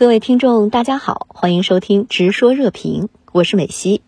各位听众，大家好，欢迎收听《直说热评》，我是美西。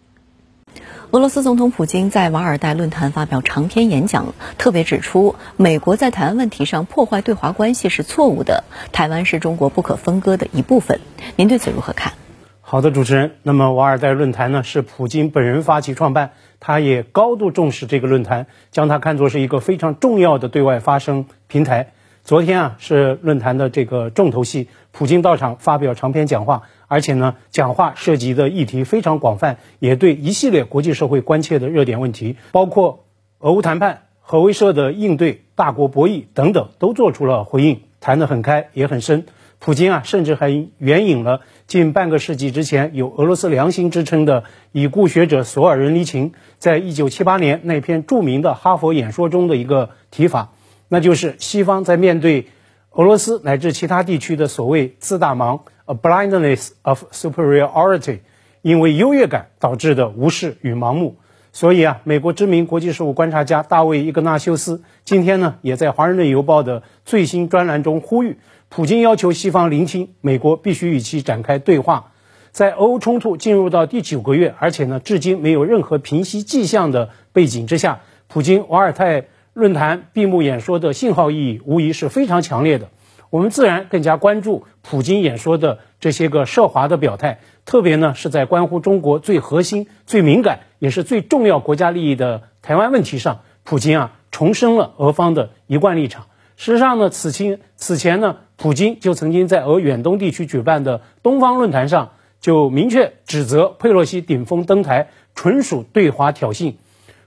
俄罗斯总统普京在瓦尔代论坛发表长篇演讲，特别指出，美国在台湾问题上破坏对华关系是错误的，台湾是中国不可分割的一部分。您对此如何看？好的，主持人。那么瓦尔代论坛呢，是普京本人发起创办，他也高度重视这个论坛，将它看作是一个非常重要的对外发声平台。昨天啊，是论坛的这个重头戏，普京到场发表长篇讲话，而且呢，讲话涉及的议题非常广泛，也对一系列国际社会关切的热点问题，包括俄乌谈判、核威慑的应对、大国博弈等等，都做出了回应，谈得很开，也很深。普京啊，甚至还援引了近半个世纪之前有俄罗斯良心之称的已故学者索尔仁尼琴在一九七八年那篇著名的哈佛演说中的一个提法。那就是西方在面对俄罗斯乃至其他地区的所谓自大盲 （a blindness of superiority），因为优越感导致的无视与盲目。所以啊，美国知名国际事务观察家大卫·伊格纳修斯今天呢，也在《华盛顿邮报》的最新专栏中呼吁，普京要求西方聆听美国，必须与其展开对话。在俄乌冲突进入到第九个月，而且呢，至今没有任何平息迹象的背景之下，普京瓦尔泰。论坛闭幕演说的信号意义无疑是非常强烈的，我们自然更加关注普京演说的这些个涉华的表态，特别呢是在关乎中国最核心、最敏感也是最重要国家利益的台湾问题上，普京啊重申了俄方的一贯立场。事实上呢，此前此前呢，普京就曾经在俄远东地区举办的东方论坛上就明确指责佩洛西顶风登台，纯属对华挑衅。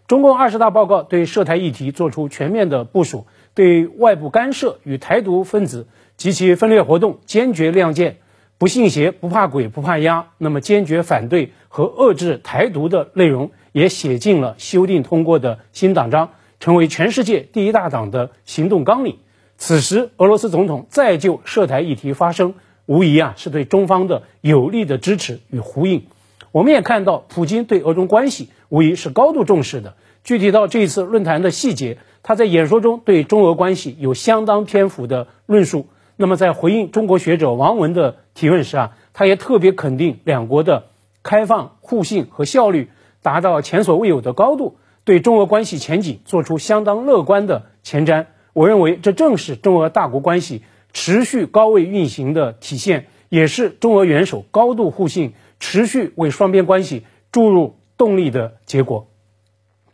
中共二十大报告对涉台议题作出全面的部署，对外部干涉与台独分子及其分裂活动坚决亮剑，不信邪、不怕鬼、不怕压。那么，坚决反对和遏制台独的内容也写进了修订通过的新党章，成为全世界第一大党的行动纲领。此时，俄罗斯总统再就涉台议题发声，无疑啊是对中方的有力的支持与呼应。我们也看到，普京对俄中关系无疑是高度重视的。具体到这一次论坛的细节，他在演说中对中俄关系有相当篇幅的论述。那么，在回应中国学者王文的提问时啊，他也特别肯定两国的开放、互信和效率达到前所未有的高度，对中俄关系前景做出相当乐观的前瞻。我认为，这正是中俄大国关系持续高位运行的体现，也是中俄元首高度互信。持续为双边关系注入动力的结果，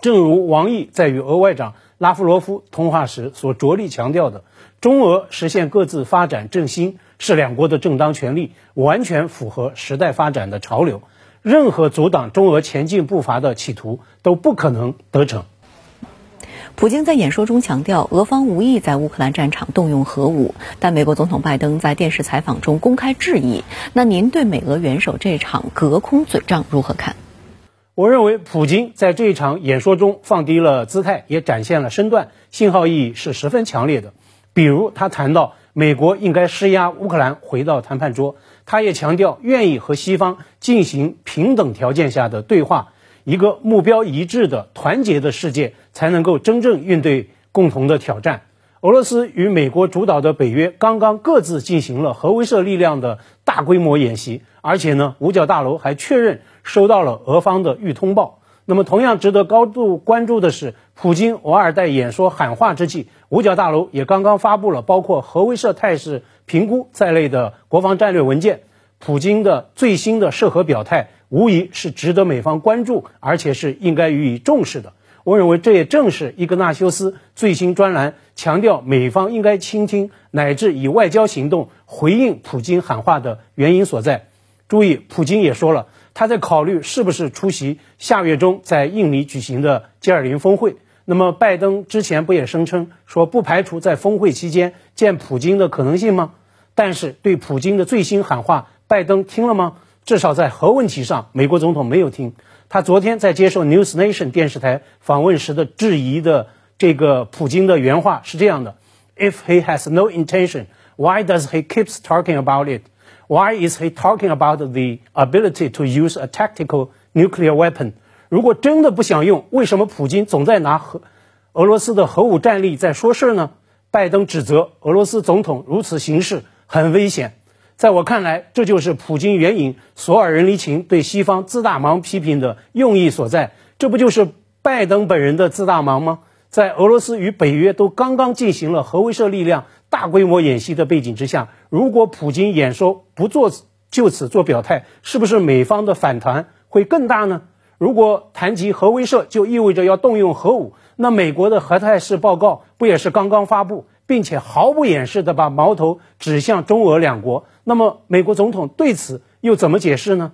正如王毅在与俄外长拉夫罗夫通话时所着力强调的，中俄实现各自发展振兴是两国的正当权利，完全符合时代发展的潮流，任何阻挡中俄前进步伐的企图都不可能得逞。普京在演说中强调，俄方无意在乌克兰战场动用核武，但美国总统拜登在电视采访中公开质疑。那您对美俄元首这场隔空嘴仗如何看？我认为，普京在这一场演说中放低了姿态，也展现了身段，信号意义是十分强烈的。比如，他谈到美国应该施压乌克兰回到谈判桌，他也强调愿意和西方进行平等条件下的对话。一个目标一致的团结的世界，才能够真正应对共同的挑战。俄罗斯与美国主导的北约刚刚各自进行了核威慑力量的大规模演习，而且呢，五角大楼还确认收到了俄方的预通报。那么，同样值得高度关注的是，普京偶尔在演说喊话之际，五角大楼也刚刚发布了包括核威慑态势评估在内的国防战略文件。普京的最新的涉核表态。无疑是值得美方关注，而且是应该予以重视的。我认为这也正是伊格纳修斯最新专栏强调美方应该倾听乃至以外交行动回应普京喊话的原因所在。注意，普京也说了，他在考虑是不是出席下月中在印尼举行的 G20 峰会。那么，拜登之前不也声称说不排除在峰会期间见普京的可能性吗？但是，对普京的最新喊话，拜登听了吗？至少在核问题上，美国总统没有听。他昨天在接受 News Nation 电视台访问时的质疑的这个普京的原话是这样的：If he has no intention, why does he keeps talking about it? Why is he talking about the ability to use a tactical nuclear weapon? 如果真的不想用，为什么普京总在拿俄罗斯的核武战力在说事呢？拜登指责俄罗斯总统如此行事很危险。在我看来，这就是普京援引索尔仁离情对西方自大忙批评的用意所在。这不就是拜登本人的自大忙吗？在俄罗斯与北约都刚刚进行了核威慑力量大规模演习的背景之下，如果普京演说不做就此做表态，是不是美方的反弹会更大呢？如果谈及核威慑，就意味着要动用核武，那美国的核态势报告不也是刚刚发布，并且毫不掩饰地把矛头指向中俄两国？那么美国总统对此又怎么解释呢？